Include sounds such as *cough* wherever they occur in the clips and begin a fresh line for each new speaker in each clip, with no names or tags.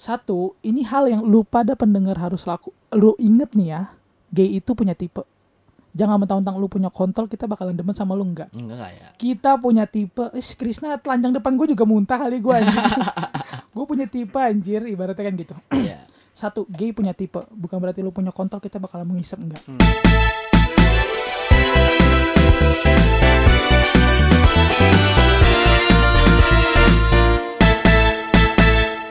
Satu, ini hal yang lu pada pendengar harus laku. Lu inget nih ya, gay itu punya tipe. Jangan mentang-mentang lu punya kontol, kita bakalan demen sama lu enggak.
Enggak enggak ya.
Kita punya tipe, eh Krisna telanjang depan gue juga muntah kali gue anjir. *laughs* gue punya tipe anjir, ibaratnya kan gitu.
Iya.
Satu, gay punya tipe. Bukan berarti lu punya kontol, kita bakalan menghisap enggak.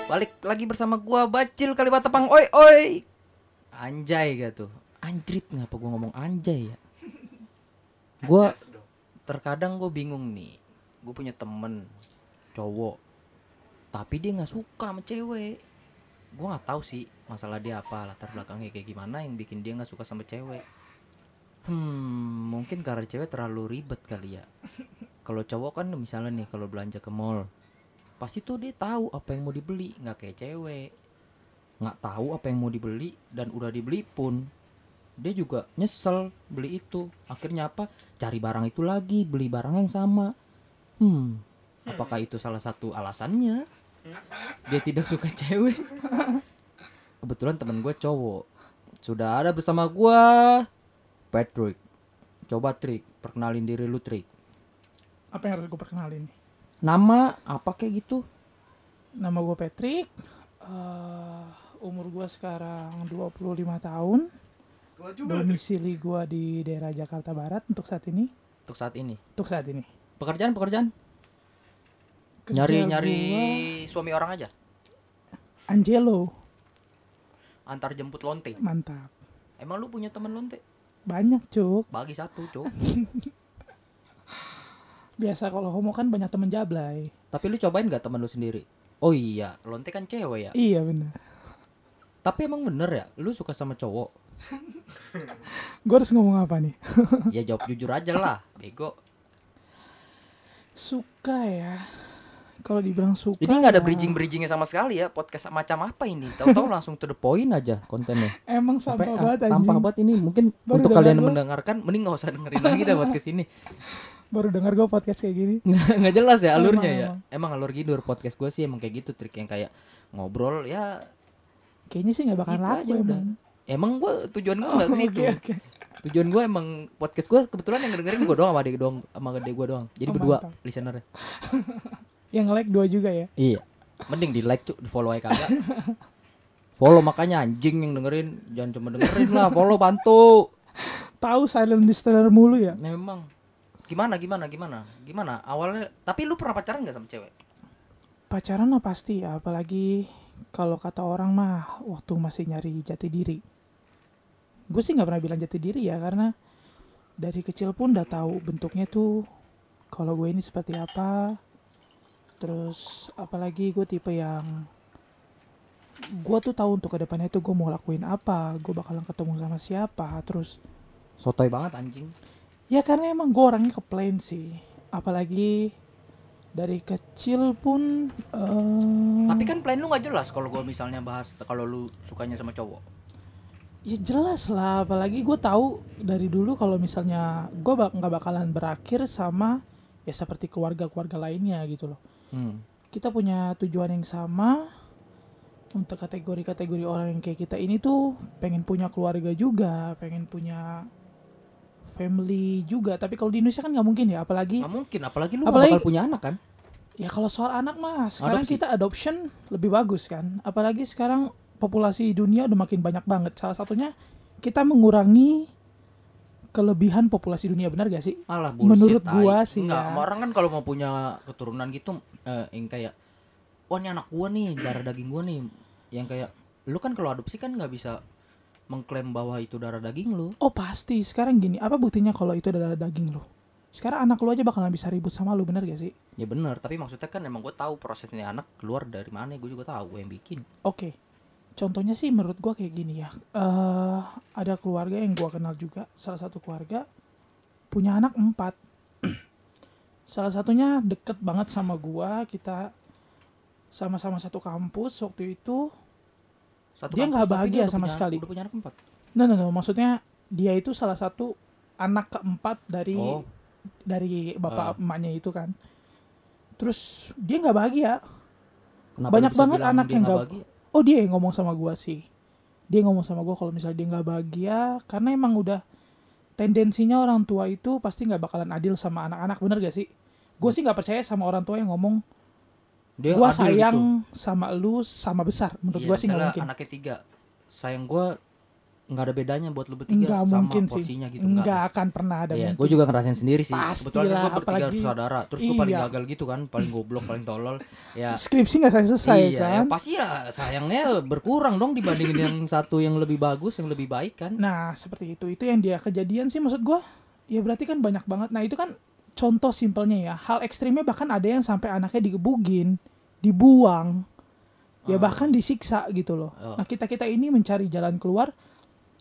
Balik lagi bersama gua Bacil Kalibata Pang. Oi oi. Anjay gak tuh? Anjrit ngapa gua ngomong anjay ya? *laughs* Gua terkadang gue bingung nih. Gue punya temen cowok, tapi dia nggak suka sama cewek. Gue nggak tahu sih masalah dia apa latar belakangnya kayak gimana yang bikin dia nggak suka sama cewek. Hmm, mungkin karena cewek terlalu ribet kali ya. *laughs* Kalau cowok kan misalnya nih kalau belanja ke mall, pasti tuh dia tahu apa yang mau dibeli, nggak kayak cewek. Nggak tahu apa yang mau dibeli dan udah dibeli pun dia juga nyesel beli itu. Akhirnya apa? Cari barang itu lagi, beli barang yang sama. Hmm, apakah itu salah satu alasannya? Dia tidak suka cewek. Kebetulan temen gue cowok. Sudah ada bersama gua Patrick. Coba Trik, perkenalin diri lu Trik.
Apa yang harus gue perkenalin nih?
Nama apa kayak gitu?
Nama gue Patrick. eh, umur gue sekarang 25 tahun. Domisili gue di daerah Jakarta Barat untuk saat ini.
Untuk saat ini.
Untuk saat ini.
Pekerjaan pekerjaan?
Kerja
nyari nyari
gua
suami orang aja.
Angelo.
Antar jemput lonte.
Mantap.
Emang lu punya temen lonte?
Banyak cuk.
Bagi satu, cuk. *laughs*
Biasa kalau homo kan banyak temen jablay.
Tapi lu cobain gak temen lu sendiri? Oh iya, lonte kan cewek ya.
Iya bener.
Tapi emang bener ya, lu suka sama cowok? *laughs*
Gue harus ngomong apa nih? *laughs*
Ya jawab jujur aja lah, bego.
Suka ya. Kalau dibilang suka.
Jadi nggak ada
ya,
bridging bridgingnya sama sekali ya. Podcast macam apa ini? Tahu-tahu *laughs* langsung to the point aja kontennya.
Emang sampah
Sampai, ah,
banget anjing.
sampah banget ini. Mungkin
Baru
untuk kalian
gua.
mendengarkan, mending nggak usah dengerin lagi dah buat ke sini.
Baru dengar gue podcast kayak gini.
Nggak jelas ya alurnya
Emang,
ya. Emang alur gidur podcast gue sih emang kayak gitu trik yang kayak ngobrol ya.
Kayaknya sih nggak bakal
Gitu
laku
udah.
emang.
Emang gue tujuan gue nggak ke
Oke
situ.
oke.
Tujuan gue emang podcast gue kebetulan yang dengerin gue doang sama adik doang sama gede gue doang. Jadi
Oh,
berdua
mantap.
listenernya. *laughs*
Yang like dua juga ya.
Iya. Mending di like cuk, di follow aja kagak. follow makanya anjing yang dengerin, jangan cuma dengerin lah, follow bantu.
Tahu silent listener mulu ya.
Memang. Gimana gimana gimana? Gimana? Awalnya tapi lu pernah pacaran gak sama cewek?
Pacaran mah pasti ya, apalagi kalau kata orang mah waktu masih nyari jati diri. Gue sih nggak pernah bilang jati diri ya karena dari kecil pun udah tahu bentuknya tuh kalau gue ini seperti apa. Terus apalagi gue tipe yang gue tuh tahu untuk ke depannya tuh gue mau lakuin apa, gue bakalan ketemu sama siapa. Terus
Sotoy banget anjing.
Ya karena emang gue orangnya ke plain sih. Apalagi dari kecil pun eh
Tapi kan plan lu gak jelas kalau gua misalnya bahas kalau lu sukanya sama cowok.
ya jelas lah. Apalagi gue tahu dari dulu kalau misalnya gue bak nggak bakalan berakhir sama ya seperti keluarga-keluarga lainnya gitu loh.
Hmm.
Kita punya tujuan yang sama untuk kategori-kategori orang yang kayak kita ini tuh pengen punya keluarga juga, pengen punya family juga. Tapi kalau di Indonesia kan nggak mungkin ya, apalagi
Gak mungkin, apalagi lu
Apalagi-
gak bakal punya anak kan?
Ya kalau soal anak mah sekarang
Adopsi.
kita adoption lebih bagus kan. Apalagi sekarang populasi dunia udah makin banyak banget. Salah satunya kita mengurangi kelebihan populasi dunia benar gak sih?
Malah bullshit.
Menurut gua sih
Enggak,
ya.
orang kan kalau mau punya keturunan gitu eh, yang kayak wah ini anak gua nih, darah daging gua nih. Yang kayak lu kan kalau adopsi kan nggak bisa mengklaim bahwa itu darah daging lu.
Oh pasti. Sekarang gini, apa buktinya kalau itu adalah daging lo? Sekarang anak lu aja bakalan bisa ribut sama lu bener gak sih?
Ya bener, tapi maksudnya kan emang gue tahu prosesnya anak keluar dari mana, gue juga tahu gue yang bikin.
Oke. Contohnya sih menurut gua kayak gini ya. eh ada keluarga yang gua kenal juga, salah satu keluarga punya anak empat. *clears throat* salah satunya deket banget sama gua, kita sama-sama satu kampus waktu itu.
Satu
Dia nggak bahagia sama
punya-
sekali.
Udah punya anak empat.
No, no, no, maksudnya dia itu salah satu anak keempat dari
Oh.
dari bapak
Ah.
emaknya itu kan. Terus dia nggak bahagia.
Kenapa
Banyak banget anak yang
nggak
oh dia yang ngomong sama gua sih dia ngomong sama gua kalau misalnya dia nggak bahagia karena emang udah tendensinya orang tua itu pasti nggak bakalan adil sama anak-anak bener gak sih gue sih nggak percaya sama orang tua yang ngomong
Dia
gua sayang
gitu.
sama lu sama besar menurut
Iya,
gua sih nggak mungkin
anaknya tiga sayang gua nggak ada bedanya buat lu bertiga
nggak
sama
mungkin sih
porsinya gitu
nggak akan pernah ada
Iya,
mungkin.
gue juga ngerasain sendiri sih. Kebetulan gue bertiga
apalagi-
saudara, terus gue paling
Iya.
gagal gitu kan, paling goblok, paling tolol. Ya,
skripsi nggak selesai selesai
iya,
kan
ya pasti ya sayangnya berkurang dong dibandingin yang satu yang lebih bagus, yang lebih baik kan.
Nah, seperti itu. Itu yang dia kejadian sih maksud gua. Ya berarti kan banyak banget. Nah, itu kan contoh simpelnya ya. Hal ekstrimnya bahkan ada yang sampai anaknya digebugin, dibuang, ya
Oh.
bahkan disiksa gitu loh.
Oh.
Nah, kita-kita ini mencari jalan keluar.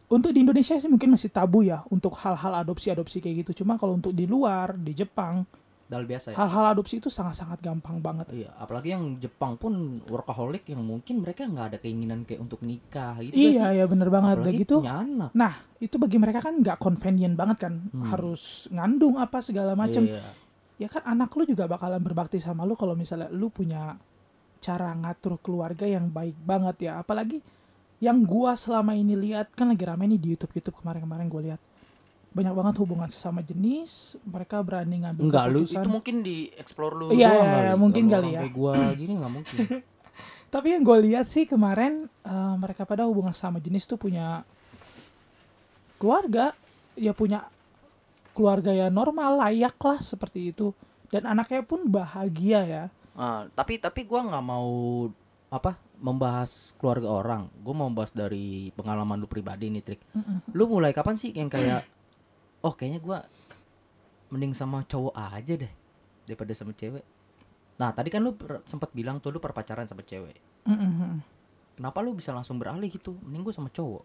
Untuk di Indonesia sih mungkin masih tabu ya untuk hal-hal adopsi-adopsi kayak gitu. Cuma kalau untuk di luar, di Jepang,
Dal biasa ya.
hal-hal adopsi itu sangat-sangat gampang banget.
Iya, apalagi yang Jepang pun workaholic yang mungkin mereka nggak ada keinginan kayak untuk nikah gitu
Iya,
sih?
ya bener banget.
Apalagi
gitu.
punya anak.
Nah, itu bagi mereka kan nggak convenient banget kan.
Hmm.
Harus ngandung apa segala macem.
Iya.
ya kan anak lu juga bakalan berbakti sama lu kalau misalnya lu punya cara ngatur keluarga yang baik banget ya. Apalagi yang gua selama ini lihat kan lagi rame nih di YouTube YouTube kemarin-kemarin gua lihat. Banyak banget hubungan sesama jenis mereka berani ngambil
Enggak lu itu mungkin di explore lu.
Iya,
doang
iya,
kali.
iya, mungkin kali ya.
Gua *laughs* gini nggak mungkin.
tapi yang gue lihat sih kemarin eh, mereka pada hubungan sama jenis tuh punya keluarga. Ya punya keluarga ya normal layak lah seperti itu. Dan anaknya pun bahagia ya
Ah, tapi tapi gua nggak mau apa membahas keluarga orang. Gue mau membahas dari pengalaman lu pribadi nih, Trik. Lu mulai kapan sih yang kayak oh kayaknya gua mending sama cowok aja deh daripada sama cewek. Nah, tadi kan lu sempat bilang tuh lu perpacaran sama cewek.
Mm-mm.
Kenapa lu bisa langsung beralih gitu? Mending gua sama cowok.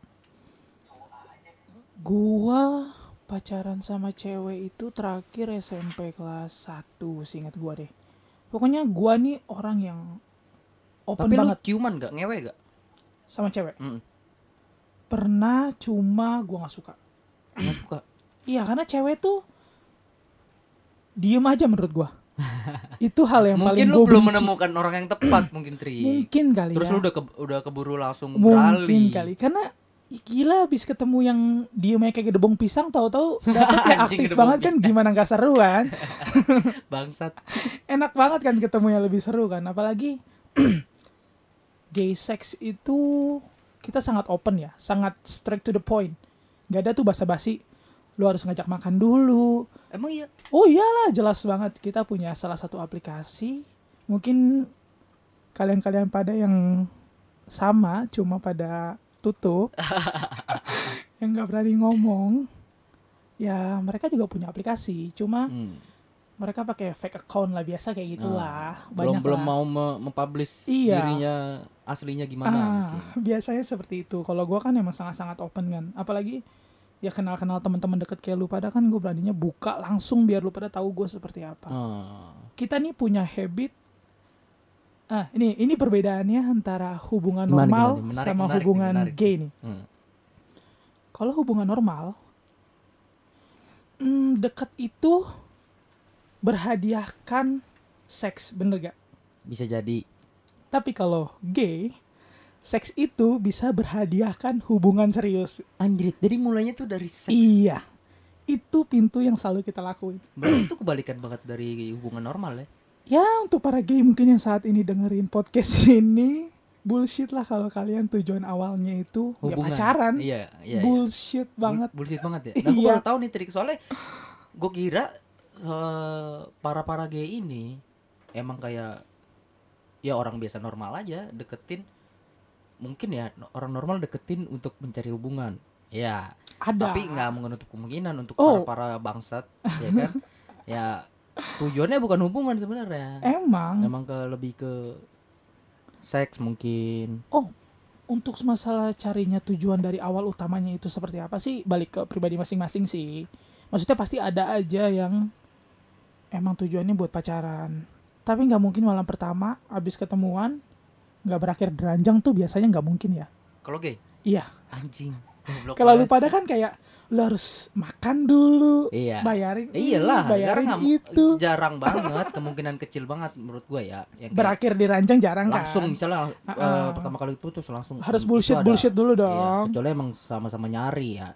Gua pacaran sama cewek itu terakhir SMP kelas 1 seingat gua deh. Pokoknya gua nih orang yang open
Tapi
banget
lu ciuman gak? Ngewe gak?
sama cewek.
Mm,
Pernah cuma gua nggak suka.
nggak suka. *clears throat*
Iya, karena cewek tuh diem aja menurut gua. *laughs* itu hal yang
mungkin
paling
lu belum
benci.
menemukan orang yang tepat mungkin Tri.
Mungkin kali
Terus
ya.
lu udah ke- udah keburu langsung
Mungkin
beralih.
kali karena gila habis ketemu yang diem kayak gedebong pisang tahu-tahu *laughs* ya
Anjing,
aktif banget kan gimana nggak seru kan? *laughs*
Bangsat.
enak banget kan ketemu yang lebih seru kan apalagi *clears throat* gay sex itu kita sangat open ya sangat straight to the point. Nggak ada tuh basa-basi lu harus ngajak makan dulu.
Emang iya?
oh iyalah jelas banget. Kita punya salah satu aplikasi. Mungkin kalian-kalian pada yang sama cuma pada tutup *laughs* yang nggak berani ngomong ya mereka juga punya aplikasi cuma
Hmm.
mereka pakai fake account lah biasa kayak gitulah
belum
banyak
belum
lah.
mau me- mempublish
Iya.
dirinya aslinya gimana
ah,
mungkin.
biasanya seperti itu kalau gua kan emang sangat-sangat open kan apalagi ya kenal-kenal teman-teman deket kayak lu pada kan gue beraninya buka langsung biar lu pada tahu gue seperti apa
Ah.
kita nih punya habit ah ini ini perbedaannya antara hubungan
Gimana,
normal
gimana? Menarik,
sama
menarik
hubungan
menarik.
gay nih
Hmm.
kalau hubungan normal hmm, deket itu berhadiahkan seks bener gak
Bisa jadi.
tapi kalau gay seks itu bisa berhadiahkan hubungan serius
Anjrit, jadi mulainya tuh dari seks.
iya itu pintu yang selalu kita lakuin
Berarti itu kebalikan banget dari hubungan normal ya.
Ya untuk para gay mungkin yang saat ini dengerin podcast *laughs* ini bullshit lah kalau kalian tujuan awalnya itu ya
Hubungan.
pacaran
Iya, iya. iya.
bullshit banget
Bull- Bullshit banget ya. *laughs* Nah, gue
Iya.
baru tahu nih trik soalnya gue kira eh, para para gay ini emang kayak ya orang biasa normal aja deketin mungkin ya orang normal deketin untuk mencari hubungan. Ya,
ada
tapi nggak menutup kemungkinan untuk
Oh.
para para bangsat ya kan. *laughs* ya tujuannya bukan hubungan sebenarnya.
emang?
Emang ke lebih ke seks mungkin.
untuk masalah carinya tujuan dari awal utamanya itu seperti apa sih? Balik ke pribadi masing-masing sih. Maksudnya pasti ada aja yang emang tujuannya buat pacaran. Tapi nggak mungkin malam pertama abis ketemuan nggak berakhir deranjang tuh biasanya nggak mungkin ya.
Kalau gay?
Iya.
Anjing.
Kalau lu pada kan kayak lu harus makan dulu,
Iya.
bayarin ini,
Iyalah,
bayarin
jarang,
itu.
jarang banget, kemungkinan kecil banget menurut gua ya. Yang
Berakhir di ranjang jarang
langsung
kan.
misalnya eh,
Uh-uh.
pertama kali itu terus langsung
Harus bullshit
ada-
bullshit dulu
Iya,
dong.
kecuali emang sama-sama nyari ya.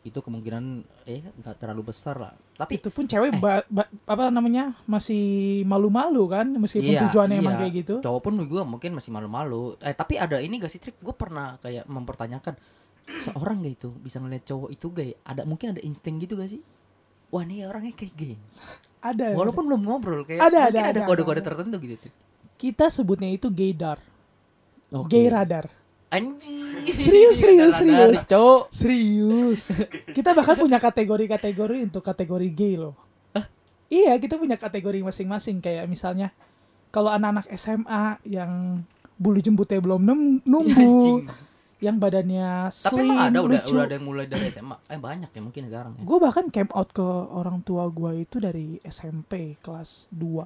Itu kemungkinan eh nggak terlalu besar lah. Tapi
itu pun cewek
Eh.
ba- ba- apa namanya masih malu-malu kan meskipun
Iya,
tujuannya emang
iya.
kayak gitu.
cowok pun gue mungkin masih malu-malu. Eh tapi ada ini gak sih trik? Gue pernah kayak mempertanyakan seorang gak itu bisa ngeliat cowok itu gay? Ada mungkin ada insting gitu gak sih? Wah nih orangnya kayak gay.
Ada.
Walaupun belum ngobrol kayak
Ada, ada,
ada
ada,
kode-kode
ada.
tertentu gitu.
Kita sebutnya itu gaydar,
Oke.
gay radar.
Anjing.
Serius, serius, serius.
cowok.
Serius. kita bahkan punya kategori-kategori untuk kategori gay loh. Iya, kita punya kategori masing-masing kayak misalnya kalau anak-anak SMA yang bulu jembutnya belum numbuh. Yang badannya
Tapi
slim,
emang ada udah
lucu.
udah ada yang mulai dari SMA. Eh banyak ya mungkin sekarang ya.
Gue bahkan camp out ke orang tua gue itu dari SMP kelas 2.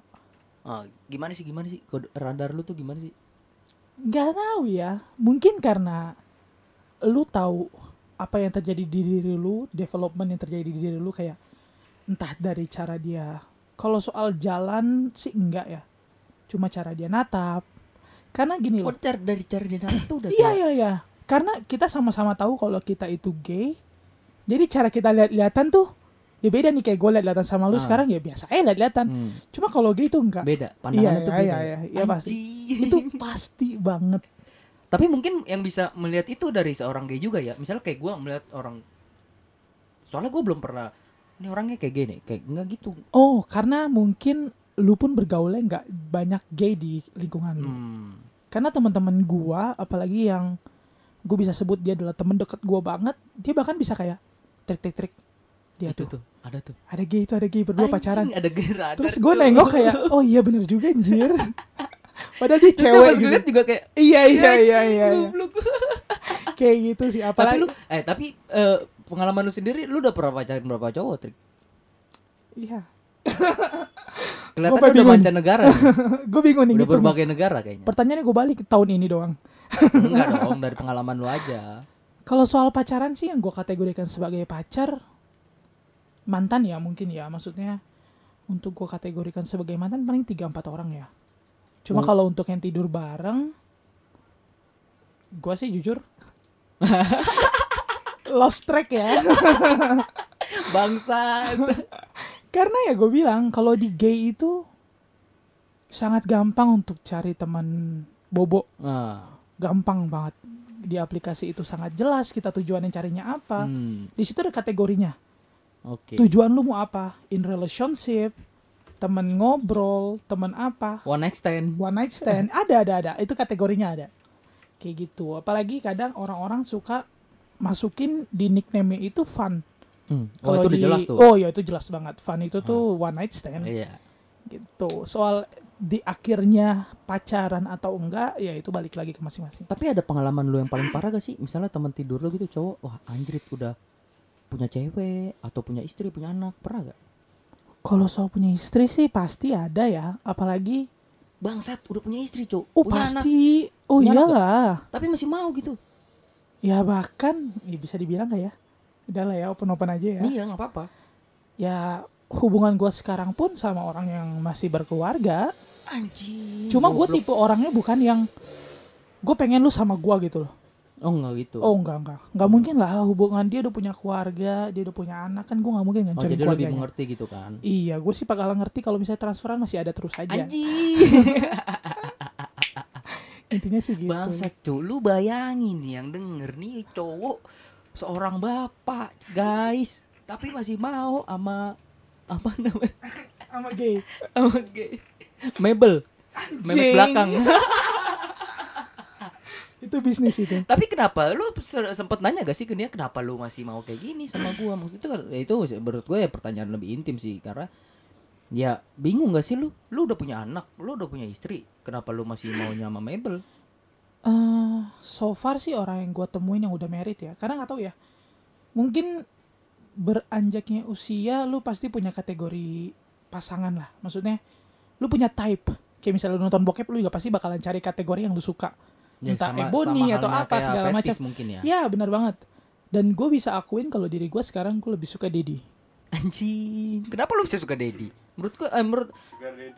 Ah, gimana sih gimana sih? Kode radar lu tuh gimana sih?
Gak tahu ya, mungkin karena lu tahu apa yang terjadi di diri lu, development yang terjadi di diri lu kayak entah dari cara dia. Kalau soal jalan sih enggak ya, cuma cara dia natap. Karena gini
Oh,
loh,
car dari cara dia nanya tuh udah
iya iya iya, karena kita sama-sama tahu kalau kita itu gay. Jadi cara kita lihat-lihatan tuh ya beda nih kayak gue lihat-lihatan sama lu
Ah.
sekarang ya biasa aja lihat-lihatan.
Hmm,
Cuma kalau gay itu enggak.
beda pandangannya
iya
tuh beda.
iya
ya?
iya, iya pasti.
Anjing.
Itu pasti banget.
Tapi mungkin yang bisa melihat itu dari seorang gay juga ya. Misalnya kayak gua melihat orang Soalnya gue belum pernah ini orangnya kayak gini, kayak enggak gitu.
Oh, karena mungkin lu pun bergaulnya nggak banyak gay di lingkungan lu.
Hmm.
Karena teman-teman gua, apalagi yang gue bisa sebut dia adalah temen deket gua banget, dia bahkan bisa kayak trik-trik-trik. Dia
itu
tuh,
tuh, ada tuh.
ada gay itu ada gay berdua
Anjing,
pacaran.
ada gay radar.
Terus gue nengok kayak, oh iya bener juga anjir. *laughs* Padahal dia
Terus
cewek
gue
gitu.
juga kayak
Iya iya iya iya. iya. *laughs* Kayak gitu sih.
Tapi
Apalagi
lu eh tapi eh, pengalaman lu sendiri lu udah pernah pacaran berapa cowok, Trik?
Iya.
Kelihatan udah mancanegara. *laughs*
gue bingung nih
udah
gitu.
berbagai negara kayaknya.
Pertanyaannya gue balik tahun ini doang.
Enggak dong, dari pengalaman lu aja.
Kalau soal pacaran sih yang gue kategorikan sebagai pacar mantan ya mungkin ya maksudnya untuk gue kategorikan sebagai mantan paling 3-4 orang ya. Cuma
Oh.
kalau untuk yang tidur bareng gue sih jujur *laughs* lost track ya. *laughs*
Bangsat.
Karena ya gue bilang kalau di gay itu sangat gampang untuk cari teman bobo,
Nah,
gampang banget. Di aplikasi itu sangat jelas kita tujuannya carinya apa.
hmm,
Di situ ada kategorinya.
oke.
tujuan lu mau apa in relationship temen ngobrol temen apa
One night stand.
one night stand *laughs* ada ada ada itu kategorinya ada kayak gitu apalagi kadang orang-orang suka masukin di nickname itu fun
Hmm. Oh,
Kalau
itu
di-
jelas tuh.
oh ya itu jelas banget fun itu tuh one night stand
Iya.
gitu soal di akhirnya pacaran atau enggak ya itu balik lagi ke masing-masing
Tapi ada pengalaman lu yang paling parah gak sih? Misalnya teman tidur lu gitu cowok, wah anjrit udah punya cewek atau punya istri, punya anak, pernah gak?
kalau soal punya istri sih pasti ada ya apalagi
Bangsat, udah punya istri, cowok.
oh
punya anak,
pasti oh
Punya anak
iyalah
tapi masih mau gitu.
Ya bahkan ya bisa dibilang gak ya Udah lah ya open-open aja ya
Iya, nggak apa-apa.
Ya hubungan gue sekarang pun sama orang yang masih berkeluarga
Anjing.
Cuma gue tipe orangnya bukan yang Gue pengen lu sama gue gitu loh
Oh, enggak gitu.
Oh enggak enggak Enggak mungkin lah hubungan dia udah punya keluarga Dia udah punya anak Kan gue gak mungkin
Oh,
ngancurin
jadi lebih mengerti gitu kan.
Iya gue sih bakal ngerti kalau misalnya transferan masih ada terus aja
Anjing. *laughs*
Intinya sih gitu
Bangsat, cu. Lu bayangin nih yang denger nih cowok seorang bapak, guys. Tapi masih mau sama apa namanya?
Sama gay
Sama gay. Mebel.
Anjing.
belakang. *laughs*
Itu bisnis itu
Tapi kenapa lu se- sempet nanya gak sih ke dia kenapa lu masih mau kayak gini sama gua? Maksud itu ya itu menurut gue ya pertanyaan lebih intim sih karena ya bingung gak sih lu? Lu udah punya anak, lu udah punya istri, kenapa lu masih maunya sama Mabel?
eh so far sih orang yang gue temuin yang udah merit ya karena nggak tahu ya mungkin beranjaknya usia lu pasti punya kategori pasangan lah maksudnya lu punya type kayak misalnya lu nonton bokep lu juga pasti bakalan cari kategori yang lu suka entah ebony atau
halnya
apa segala macam
mungkin ya.
ya benar banget Dan gue bisa akuin kalau diri gue sekarang gue lebih suka Dedi.
Anjing, kenapa lu bisa suka Dedi? Menurut gua, eh, menurut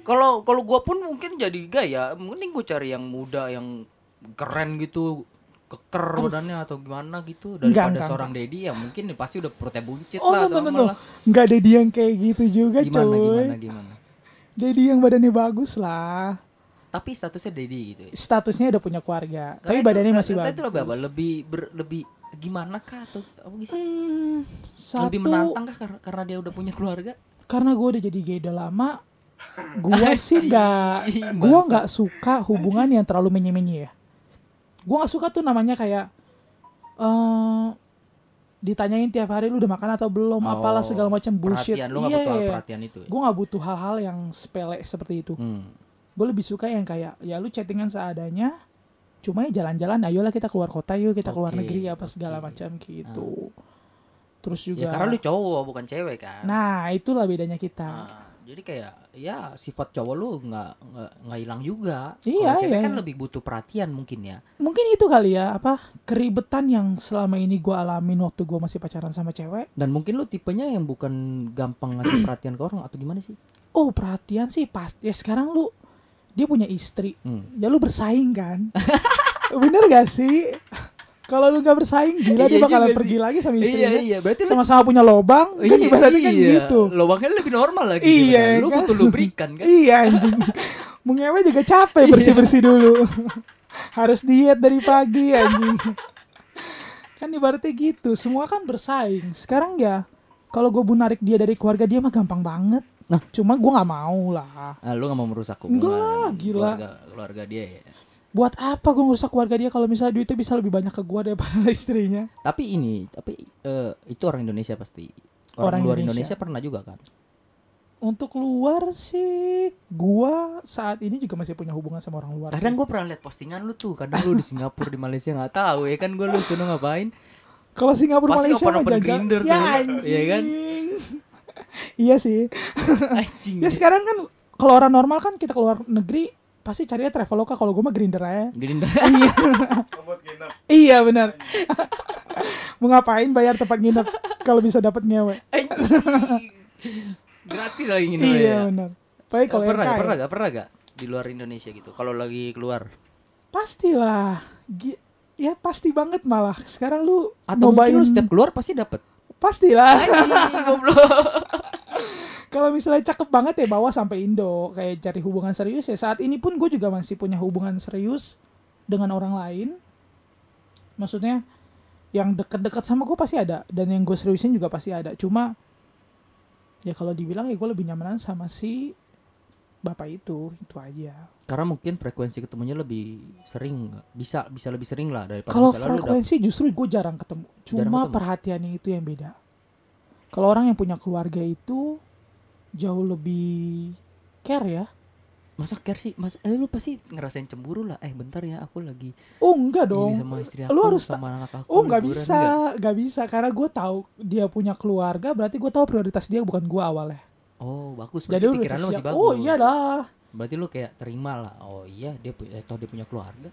kalau kalau gua pun mungkin jadi gaya, mending gua cari yang muda yang keren gitu, keker badannya atau gimana gitu
Enggak,
daripada
enggak,
seorang Dedi yang mungkin pasti udah perutnya buncit
Oh,
lah
no, no,
atau
no, no.
apalah.
Nggak Dedi yang kayak gitu juga,
Gimana
coy.
gimana gimana.
Dedi yang badannya bagus lah.
Tapi statusnya Dedi gitu. ya.
Statusnya udah punya keluarga, tapi
Karena itu-
badannya masih bagus.
itu lebih apa? Lebih ber- lebih gimana kah atau apa gitu?
Hmm, satu,
Lebih menantang kah karena, dia udah punya keluarga?
karena gue udah jadi gay udah lama, gue *laughs* sih gak,
Anjing,
gue nggak suka hubungan yang terlalu menye-menye ya. Gue nggak suka tuh namanya kayak eh ditanyain tiap hari lu udah makan atau belum, apalah
Oh,
segala macam bullshit.
Perhatian lu nggak butuh
Iya,
perhatian itu. Ya?
gue nggak butuh hal-hal yang sepele seperti itu.
Hmm.
Gue lebih suka yang kayak ya lu chattingan seadanya, cuma ya jalan-jalan, ayolah kita keluar kota yuk, kita keluar
Oke,
negeri apa segala
oke.
macam gitu. Terus juga,
Ya karena lu cowok bukan cewek kan.
nah itulah bedanya kita.
Nah, jadi kayak ya sifat cowok lu nggak nggak hilang juga.
Iya,
cewek
iya.
kan lebih butuh perhatian mungkin ya.
Mungkin itu kali ya apa keribetan yang selama ini gue alamin waktu gue masih pacaran sama cewek.
Dan mungkin lu tipenya yang bukan gampang ngasih perhatian ke orang atau gimana sih?
Oh perhatian sih pasti. Ya sekarang lu dia punya istri,
Hmm.
ya lu bersaing kan? *laughs* Bener gak sih? Kalau lu gak bersaing, gila dia
Iya
bakalan pergi lagi sama istrinya.
Iya iya, berarti
Sama-sama punya lobang, kan
Iya,
ibaratnya kan
iya.
gitu.
Lubangnya lebih normal lagi.
Iya,
gitu kan. Lu
kan?
butuh lubrikan kan. *laughs*
Iya anjing. Mengewe juga capek bersih-bersih dulu. *laughs* Harus diet dari pagi anjing. Kan ibaratnya gitu, semua kan bersaing. Sekarang ya kalau gue narik dia dari keluarga dia mah gampang banget.
Nah.
cuma gue nggak mau lah.
Ah, lu gak mau merusak hubungan
Enggak lah, gila.
keluarga, keluarga dia ya.
Buat apa gue ngerusak keluarga dia kalau misalnya duitnya bisa lebih banyak ke gue daripada *laughs* istrinya?
Tapi ini, tapi eh, itu orang Indonesia pasti. Orang,
Orang
luar
Indonesia.
Indonesia. pernah juga kan?
Untuk luar sih, gua saat ini juga masih punya hubungan sama orang luar. sih.
Kadang gue pernah lihat postingan lu tuh, kadang lu di Singapura di Malaysia nggak tahu ya kan gue lu sono ngapain?
Kalau Singapura
Pasti
Malaysia mah
open-open
jajan.
Grindr
Ya anjing.
iya kan? *laughs*
iya sih.
Anjing.
Ya sekarang kan kalau orang normal kan kita keluar negeri pasti carinya Traveloka kalau gue mah Grindr aja.
Gini *laughs*
iya. iya benar. *laughs* Mau ngapain bayar tempat nginep kalau bisa dapat ngewe? *laughs*
Gratis lagi gini
iya benar. Baik kalau
pernah, gak, pernah gak, pernah gak di luar Indonesia gitu? Kalau lagi keluar
Pastilah. Gi- ya pasti banget malah. Sekarang lu
atau mungkin lu setiap keluar pasti dapet.
pastilah.
Goblok.
Kalau misalnya cakep banget ya bawa sampai Indo kayak cari hubungan serius ya saat ini pun gue juga masih punya hubungan serius dengan orang lain. Maksudnya yang deket-deket sama gue pasti ada dan yang gue seriusin juga pasti ada. Cuma ya kalau dibilang ya gue lebih nyamanan sama si bapak itu itu aja.
Karena mungkin frekuensi ketemunya lebih sering? Bisa bisa lebih sering lah daripada
Kalau frekuensi justru gue jarang ketemu. Cuma
Jarang ketemu.
perhatiannya itu yang beda. Kalau orang yang punya keluarga itu jauh lebih care ya.
Masa care sih? Mas, eh, lu pasti ngerasain cemburu lah. Eh bentar ya, aku lagi
Oh enggak dong.
ini sama istri aku,
Lu harus
sama anak aku.
Oh nggak bisa,
nggak?
bisa karena gue tahu dia punya keluarga, berarti gue tahu prioritas dia bukan gue awalnya.
Oh bagus.
Jadi lu
pikiran lu masih bagus.
Oh iya dah.
Berarti lu kayak terima lah. Oh iya dia pu- eh, toh dia punya keluarga.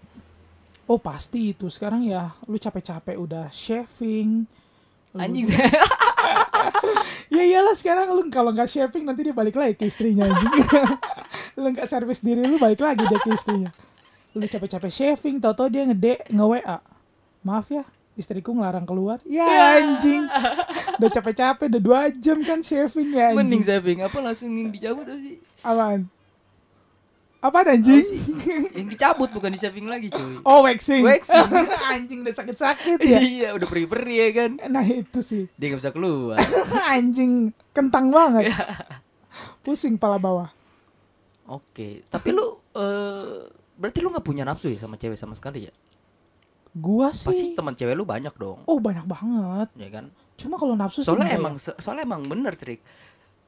Oh pasti itu sekarang ya, lu capek-capek udah shaving.
Anjing *laughs*
Ya iyalah sekarang lu kalau nggak shaving nanti dia balik lagi ke istrinya *laughs* lu nggak servis diri lu balik lagi dia ke istrinya. Lu capek-capek shaving, tau-tau dia ngede nge WA. Maaf ya, istriku ngelarang keluar. Ya anjing. Udah capek-capek, udah dua jam kan shaving ya anjing.
Mending saving apa langsung apa sih?
Apaan? Apaan anjing?
Yang dicabut bukan di saving lagi cuy.
Oh waxing.
Waxing. *laughs*
anjing udah sakit-sakit ya.
iya udah peri-peri ya kan.
Nah itu sih.
Dia gak bisa keluar. *laughs*
anjing kentang banget. Pusing pala bawah.
Oke, tapi lu eh berarti lu nggak punya nafsu ya sama cewek sama sekali ya?
Gua
Pasti
sih.
teman cewek lu banyak dong,
Oh banyak banget.
ya kan?
Cuma kalau nafsu sih
Soalnya
enggak
emang
ya.
so- soalnya emang bener trik.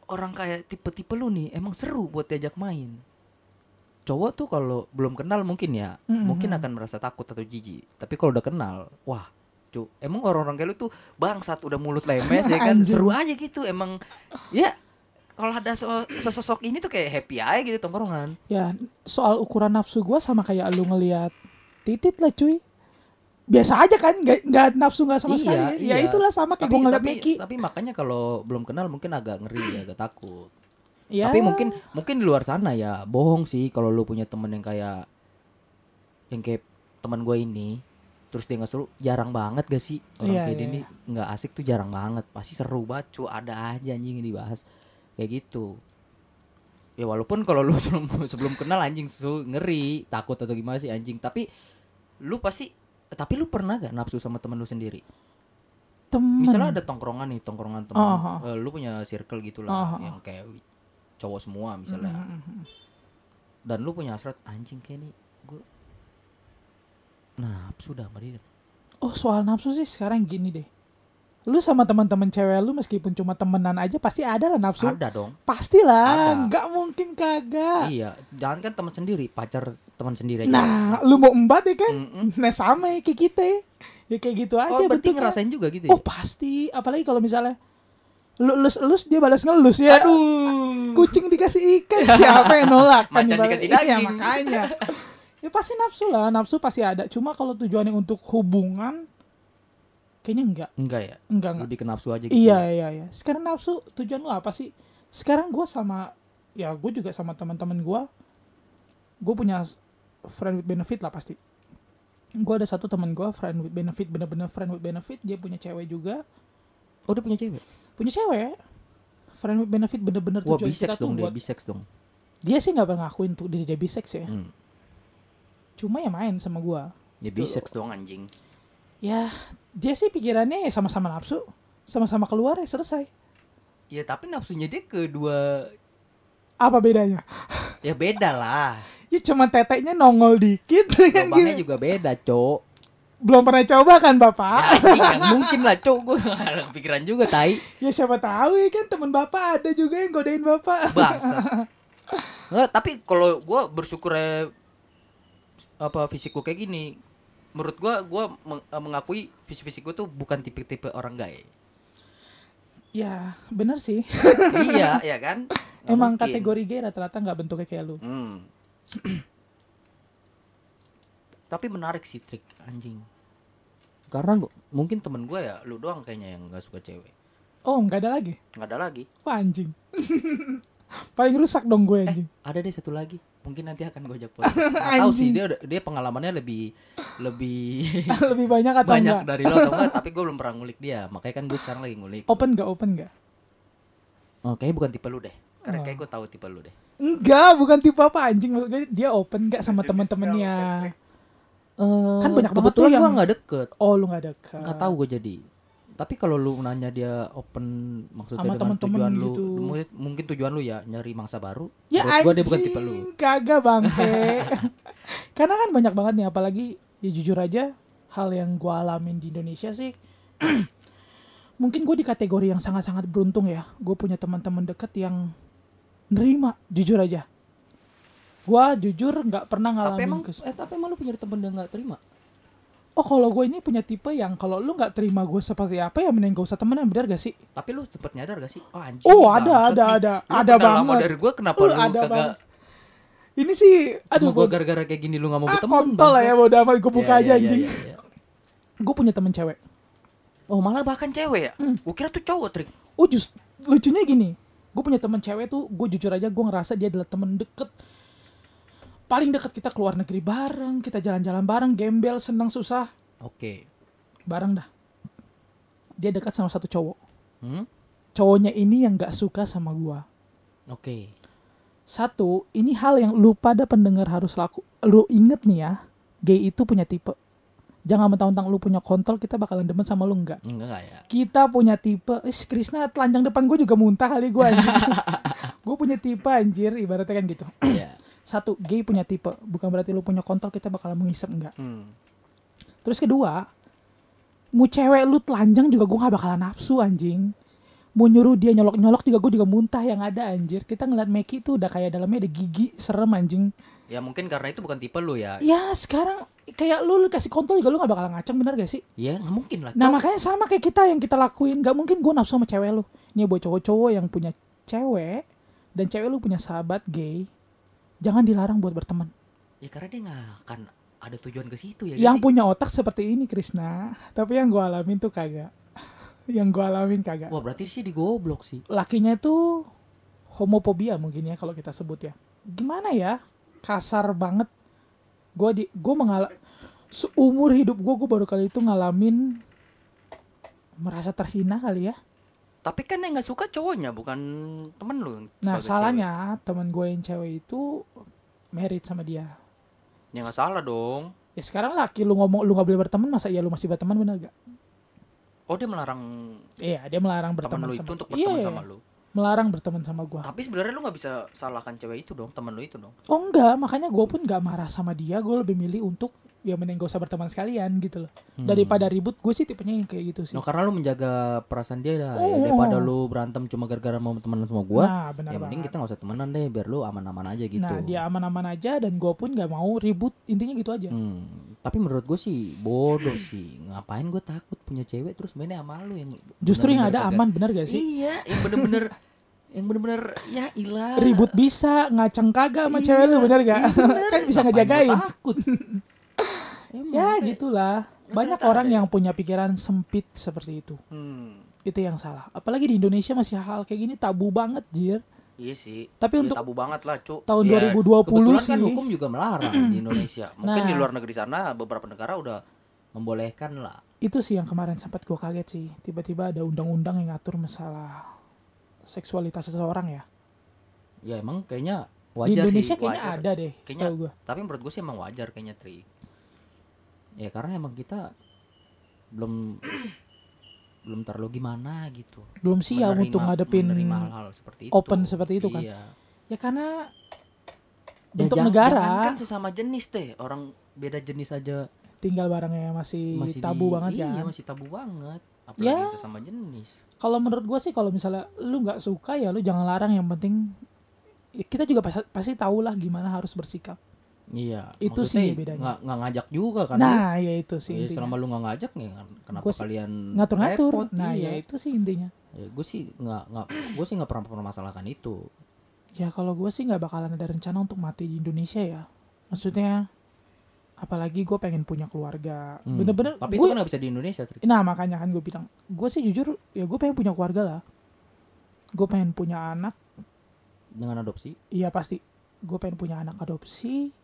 Orang kayak tipe-tipe lu nih emang seru buat diajak main. Cowok tuh kalau belum kenal mungkin ya,
Mm-mm.
mungkin akan merasa takut atau jijik. Tapi kalau udah kenal, wah, cu, emang orang-orang kayak lu tuh bangsat udah mulut lemes ya kan, *laughs* seru aja gitu. Emang ya kalau ada so- sosok ini tuh kayak happy aja gitu tongkrongan.
Ya soal ukuran nafsu gua sama kayak lu ngelihat titit lah cuy. biasa aja kan nggak nggak nafsu nggak sama
Iya,
sekali ya
iya.
itulah sama kayak gue ngeliat
tapi,
Meki
tapi makanya kalau belum kenal mungkin agak ngeri agak takut
ya.
tapi mungkin mungkin di luar sana ya bohong sih kalau lu punya temen yang kayak yang kayak teman gue ini. Terus dia nggak seru jarang banget gak sih? Orang
Iya,
kayak
iya,
ini nggak asik tuh jarang banget. Pasti seru banget cu ada aja anjing yang dibahas. Kayak gitu. Ya walaupun kalau lu *laughs* sebelum sebelum kenal anjing su ngeri takut atau gimana sih anjing. Tapi lu pasti tapi lu pernah gak nafsu sama temen lu sendiri?
Temen?
Misalnya ada tongkrongan nih tongkrongan temen.
Oh, oh.
eh, lu punya circle gitu
Oh,
lah
oh.
yang kayak cowok semua misalnya.
Mm, mm, mm.
dan lu punya hasrat anjing kayak nih gue nafsu dah sama dia
oh soal nafsu sih sekarang gini deh. Lu sama teman-teman cewek lu meskipun cuma temenan aja pasti ada lah nafsu.
Ada dong.
Pastilah nggak mungkin kagak.
Iya jangan kan teman sendiri pacar teman sendiri aja.
Nah lu mau embat ya kan?
Mm-mm.
nah sama ya kayak kita. Ya kayak gitu aja
oh berarti
bentuknya.
ngerasain juga gitu ya?
Oh pasti. Apalagi kalau misalnya lu elus elus dia balas ngelus ya.
Aduh.
Kucing dikasih ikan *laughs* siapa yang nolak? Kan
Macan dikasih
iya
daging.
makanya. Ya pasti nafsu lah nafsu pasti ada. Cuma kalau tujuannya untuk hubungan kayaknya enggak.
Enggak ya?
Enggak enggak.
Lebih ke nafsu aja gitu
iya
ya?
iya iya. Sekarang nafsu tujuan lu apa sih? Sekarang gue sama ya gue juga sama teman-teman gue gue punya friend with benefit lah pasti. Gue ada satu teman gue friend with benefit bener-bener friend with benefit dia punya cewek juga.
Oh dia punya cewek
punya cewek. Friend with benefit bener-bener
wah
tujuan
bisex
kita tuh
dong dia
buat
bisex dong.
Dia sih nggak pernah ngakuin tuh diri dia bisex ya.
Hmm.
cuma ya main sama gua.
Dia bisex dong anjing.
Ya dia sih pikirannya ya sama-sama nafsu. Sama-sama keluar ya selesai.
Ya tapi nafsunya dia kedua
apa bedanya?
Ya beda lah. *laughs*
Ya cuma teteknya nongol dikit *laughs* kan
lubangnya
gitu.
juga beda cok
belum pernah coba kan
ya,
bapak
nggak mungkin lah cok gue pikiran juga tai.
Ya siapa tahu ya kan teman bapak ada juga yang godain bapak.
Bangsa *laughs* Nggak, tapi kalau gue bersyukur ya apa fisik gue kayak gini menurut gue gue meng- eh, mengakui fisik fisik gue tuh bukan tipe-tipe orang gay.
Ya bener sih. *laughs*
Iya ya kan? Nggak
emang
mungkin.
kategori gay rata-rata nggak bentuknya kayak lu.
Hmm. *clears throat* tapi menarik sih trik anjing karena gua- mungkin temen gue ya lu doang kayaknya yang nggak suka cewek.
Oh nggak ada lagi?
Nggak ada lagi.
Wah anjing. *laughs* Paling rusak dong gue anjing.
ada deh satu lagi. Mungkin nanti akan gue ajak podcast. Nggak *laughs* tahu sih dia dia pengalamannya lebih lebih *laughs*
lebih banyak atau
banyak
enggak?
dari lo atau enggak tapi gue belum pernah ngulik dia. Makanya kan gue sekarang lagi ngulik.
Open nggak open nggak?
Oh kayaknya bukan tipe lu deh. Karena
Oh.
kayak gue tahu tipe lu deh.
Enggak, bukan tipe apa anjing. Maksudnya dia open gak sama teman-temannya. Kan banyak banget tuh yang-
gue nggak deket
Oh, lu nggak dekat.
nggak tahu gue jadi tapi kalau lu nanya dia open maksudnya
Sama
dengan
temen-temen
tujuan lu
gitu.
mungkin, mungkin tujuan lu ya nyari mangsa baru
Ya
gue dia bukan tipe lu
kagak bangke. *laughs* Karena kan banyak banget nih apalagi ya jujur aja hal yang gua alamin di Indonesia sih *clears throat* mungkin gue di kategori yang sangat-sangat beruntung ya. Gue punya teman-teman deket yang nerima, jujur aja. Gua jujur nggak pernah
tapi
ngalamin
emang
kes-
eh, tapi emang lu punya temen yang nggak terima
Oh kalau gue ini punya tipe yang kalau lu nggak terima gue seperti apa ya mending gak usah temenan bener gak sih?
tapi lu sempet nyadar gak sih oh anjing
Oh, ada, ada,
nih.
ada.
Lu
Ada
kenal lama
banget.
dari gue kenapa
Uh,
lu
ada
kagak
banget. Ini sih, aduh,
gue gara-gara kayak gini lu gak mau
ah
berteman
kontol lah ya bodo amat gue buka aja anjing. Gue punya temen cewek.
oh malah bahkan cewek ya
Hmm.
gue kira tuh cowok trik
Oh just lucunya gini, gue punya temen cewek tuh, gue jujur aja gue ngerasa dia adalah temen deket. Paling deket kita keluar negeri bareng, kita jalan-jalan bareng, gembel, senang susah,
oke
bareng dah. Dia dekat sama satu cowok.
hmm?
Cowoknya ini yang gak suka sama gue.
oke
Satu, ini hal yang lu pada pendengar harus laku. Lu inget nih ya, gay itu punya tipe. Jangan mentang-mentang lu punya kontol, kita bakalan demen sama lu enggak.
enggak ya
Kita punya tipe, eh Krisna telanjang depan gue juga muntah kali gue anjir. *laughs* gue punya tipe anjir, ibaratnya kan gitu.
Iya.
Satu, gay punya tipe. Bukan berarti lu punya kontol, kita bakalan mengisap enggak.
Hmm.
Terus kedua, mau cewek lu telanjang juga gue gak bakalan nafsu anjing. Mau nyuruh dia nyolok-nyolok juga gue juga muntah yang ada anjir. Kita ngeliat Meki tuh udah kayak dalamnya ada gigi, serem anjing.
ya mungkin karena itu bukan tipe lu ya
Ya sekarang kayak lu, lu kasih kontol juga lu gak bakalan ngaceng bener gak sih?
ya nggak mungkin lah
Nah makanya sama kayak kita yang kita lakuin Gak mungkin gue nafsu sama cewek lu Ini buat cowok-cowok yang punya cewek Dan cewek lu punya sahabat gay Jangan dilarang buat berteman.
Ya karena dia nggak akan ada tujuan ke situ ya.
yang punya otak seperti ini Krisna tapi yang gue alamin tuh kagak. *laughs* Yang gue alamin kagak.
Wah, berarti sih digoblok sih.
lakinya itu homofobia mungkin ya kalau kita sebut ya. Gimana ya? Kasar banget. Gue di gue mengal seumur hidup gue gue baru kali itu ngalamin merasa terhina kali ya
Tapi kan yang nggak suka cowoknya bukan temen lu.
nah salahnya teman gue yang cewek itu merit sama dia
cewek. Ya nggak salah dong.
ya sekarang laki lu ngomong lu nggak boleh berteman masa ya lu masih berteman bener gak
Oh dia melarang
iya dia melarang
temen
berteman
lu
sama
itu untuk
iya
berteman sama lu.
melarang berteman sama gue
Tapi sebenarnya lu nggak bisa salahkan cewek itu dong, temen lu itu dong.
Oh enggak, makanya gue pun gak marah sama dia. Gue lebih milih untuk ya mending gak usah berteman sekalian gitu loh.
Hmm.
Daripada ribut, gue sih tipenya yang kayak gitu sih.
No, karena lu menjaga perasaan dia dah. ya,
Oh.
daripada lu berantem cuma gara-gara mau temenan sama gua.
nah benar
ya
banget.
mending kita nggak usah temenan deh biar lu aman-aman aja gitu.
Nah dia aman-aman aja dan gue pun gak mau ribut. Intinya gitu aja.
Hmm, tapi menurut gue sih bodoh sih. Ngapain gue takut punya cewek terus mainnya sama lu yang
Justru yang
bener-bener
ada
kagak-
aman bener gak sih?
Iya, yang bener-bener yang bener-bener ya ilah.
Ribut bisa, ngaceng kagak sama cewek lu bener gak?
Iya, bener. *laughs*
kan bisa
Ngapain
ngejagain.
takut. Emang,
Ya gitulah. Banyak
Ternyata
orang
ada.
yang punya pikiran sempit seperti itu.
Hmm,
Itu yang salah. Apalagi di Indonesia masih hal kayak gini tabu banget, Jir.
iya sih.
Tapi
Iya,
untuk
tabu banget lah, Cuk.
tahun
Ya,
2020
kebetulan kan
sih.
hukum juga melarang di Indonesia. *clears throat* Mungkin
Nah.
di luar negeri sana beberapa negara udah membolehkan lah.
itu sih yang kemarin sempat gue kaget sih tiba-tiba ada undang-undang yang ngatur masalah seksualitas seseorang ya
Ya emang kayaknya wajar
di Indonesia
sih,
kayaknya
wajar.
ada deh
Kayaknya- Tapi menurut gue sih emang wajar kayaknya Tri. Ya karena emang kita belum belum terlalu gimana gitu.
belum siap
Menerima-
untuk ngadepin
menerima hal-hal seperti itu.
open seperti itu kan.
Iya.
ya karena
Ya,
untuk
jangan-
negara
jangankan sesama jenis deh, orang beda jenis aja
tinggal barangnya masih,
masih
tabu
di-
banget
iya,
kan
masih tabu banget. Apalagi
Ya.
sesama jenis.
kalau menurut gue sih kalau misalnya lu nggak suka ya lu jangan larang yang penting ya kita juga pasti, pasti tahu lah gimana harus bersikap
Iya.
Itu sih bedanya.
Nggak ngajak juga kan.
nah ya itu sih
lu. Ya,
intinya
selama lu nggak ngajak ya kenapa
Gua
kalian
ngatur-ngatur
repot?
nah
iya.
ya itu sih intinya
Ya, gue sih nggak nggak gue sih nggak pernah permasalahkan itu.
Ya kalau gue sih nggak bakalan ada rencana untuk mati di Indonesia ya. Maksudnya apalagi gue pengen punya keluarga.
Hmm.
Bener-bener
Tapi
gue.
itu kan nggak bisa di Indonesia. Tri.
Nah makanya kan gue bilang, gue sih jujur ya gue pengen punya keluarga lah. Gue pengen punya anak,
dengan adopsi.
iya pasti. Gue pengen punya anak adopsi.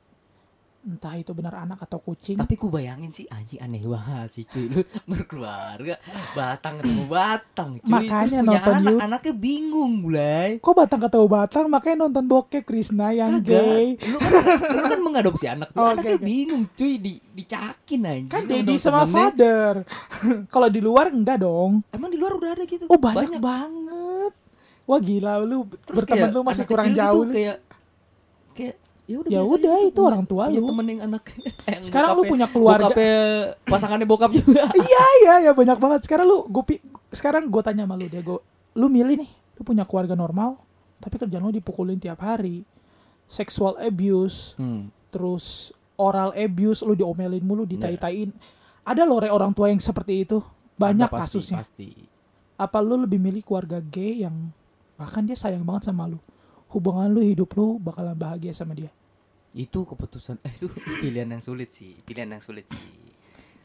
Entah itu benar anak atau kucing.
Tapi ku bayangin sih anjing aneh banget sih cuy lu *laughs* berkeluarga Batang ketemu Batang cuy
Makanya
Terus
nonton
anak,
YouTube.
anaknya bingung mulai
Kok batang ketemu batang makanya nonton bokep Krisna yang gay.
Lu kan, lu kan mengadopsi anak tuh
Oke,
Anaknya
oke.
bingung cuy di, Dicakin anjing
Kan daddy
sama temennya.
father. *laughs* Kalau di luar enggak dong.
Emang di luar udah ada gitu
Oh banyak, banget. Wah gila lu
Terus
berteman lu masih kurang jauh
gitu. Kayak Kayak ya udah
Ya itu
punya-
orang tua lu.
temen yang anak *laughs* yang
Sekarang lu punya keluarga.
bokapnya pasangannya bokap juga *laughs*
Iya iya ya banyak banget. Sekarang lu gue sekarang gue tanya sama lu deh, gue lu milih nih, lu punya keluarga normal, tapi kerjaan lu dipukulin tiap hari, sexual abuse,
hmm.
terus oral abuse, lu diomelin mulu, ditai-tain. Ada loh orang tua yang seperti itu, banyak
pasti,
kasusnya.
pasti.
Apa lu lebih milih keluarga gay yang bahkan dia sayang banget sama lu, hubungan lu hidup lu bakalan bahagia sama dia.
Itu keputusan eh, itu pilihan yang sulit sih pilihan yang sulit sih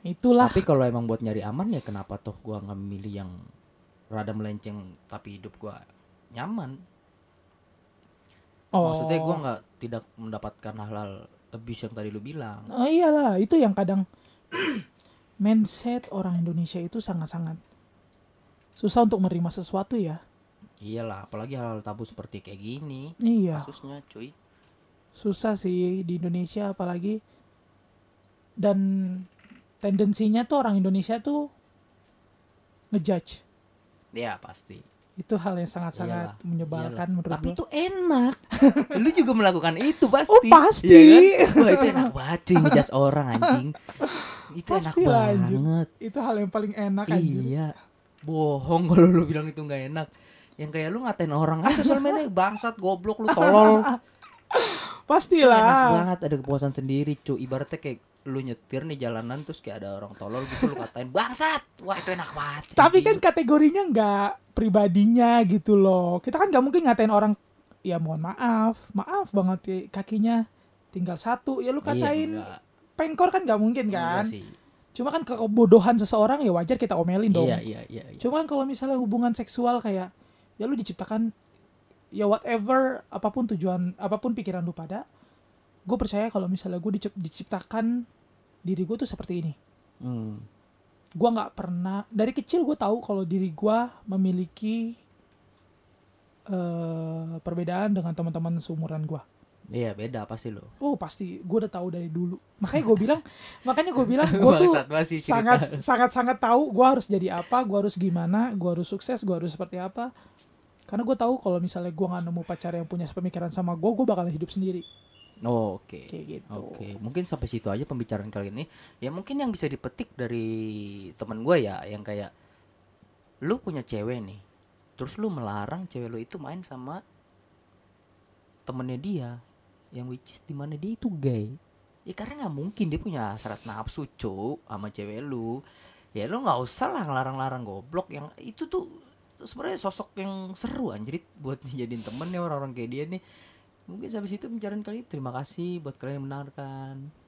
Itulah.
tapi kalau emang buat nyari aman ya kenapa toh gua nggak milih yang rada melenceng tapi hidup gua nyaman
Oh.
maksudnya gua nggak tidak mendapatkan hal-hal abuse yang tadi lu bilang
Oh iyalah, itu yang kadang *clears throat* mindset orang Indonesia itu sangat-sangat susah untuk menerima sesuatu ya.
iyalah apalagi hal-hal tabu seperti kayak gini
Iya,
kasusnya cuy
susah sih di Indonesia apalagi dan tendensinya tuh orang Indonesia tuh ngejudge.
ya pasti
Itu hal yang sangat-sangat menyebalkan
Iyalah.
menurut
tapi
gua.
itu enak *laughs* lu juga melakukan itu pasti
Oh, pasti.
Iya kan? Wah itu enak banget cuy ngejudge orang anjing *laughs* itu enak
Pastilah, anjir.
banget
Itu hal yang paling enak anjir.
Iya. Bohong kalau lu bilang itu nggak enak. Yang kayak lu ngatain orang aja sosial media bangsat, goblok lu tolol. *laughs* Itu enak
Pastilah.
banget ada kepuasan sendiri, cu. Ibaratnya kayak lu nyetir nih jalanan terus kayak ada orang tolol gitu lu katain bangsat. Wah, itu enak banget.
Tapi kan kategorinya nggak pribadinya gitu loh. Kita kan nggak mungkin ngatain orang. Ya mohon maaf, maaf banget ya kakinya tinggal satu. Ya lu
Iya,
katain
enggak.
pengkor kan nggak mungkin kan
sih.
cuma kan kebodohan seseorang ya wajar kita omelin dong
Iya, iya, iya, iya.
Cuman kalau misalnya hubungan seksual kayak ya lu diciptakan ya whatever apa pun tujuan apa pun pikiran lu pada, gue percaya kalau misalnya gue diciptakan diri gue tuh seperti ini.
Hmm.
Gue nggak pernah dari kecil gue tahu kalau diri gue memiliki eh perbedaan dengan teman-teman seumuran gue.
Iya, beda pasti lo.
Oh pasti gue udah tahu dari dulu. Makanya gue bilang, *laughs* makanya gue bilang *laughs* gue tuh sangat sangat sangat tahu gue harus jadi apa, gue harus gimana, gue harus sukses, gue harus seperti apa. Karena gue tahu kalau misalnya gue nggak nemu pacar yang punya sepemikiran sama gue, gue bakalan hidup sendiri.
Oh, oke.
Kayak gitu.
Oke, mungkin sampai situ aja pembicaraan kali ini. Ya mungkin yang bisa dipetik dari teman gue ya, yang kayak lu punya cewek nih, terus lu melarang cewek lu itu main sama temennya dia, yang which is di mana dia itu gay. Ya karena nggak mungkin dia punya hasrat nafsu cuk sama cewek lu. Ya lu nggak usah lah ngelarang-larang goblok yang itu tuh sebenarnya sosok yang seru anjrit buat *laughs* dijadiin temen ya orang-orang kayak dia nih. Mungkin sampai situ pembicaraan kali. Terima kasih buat kalian yang mendengarkan.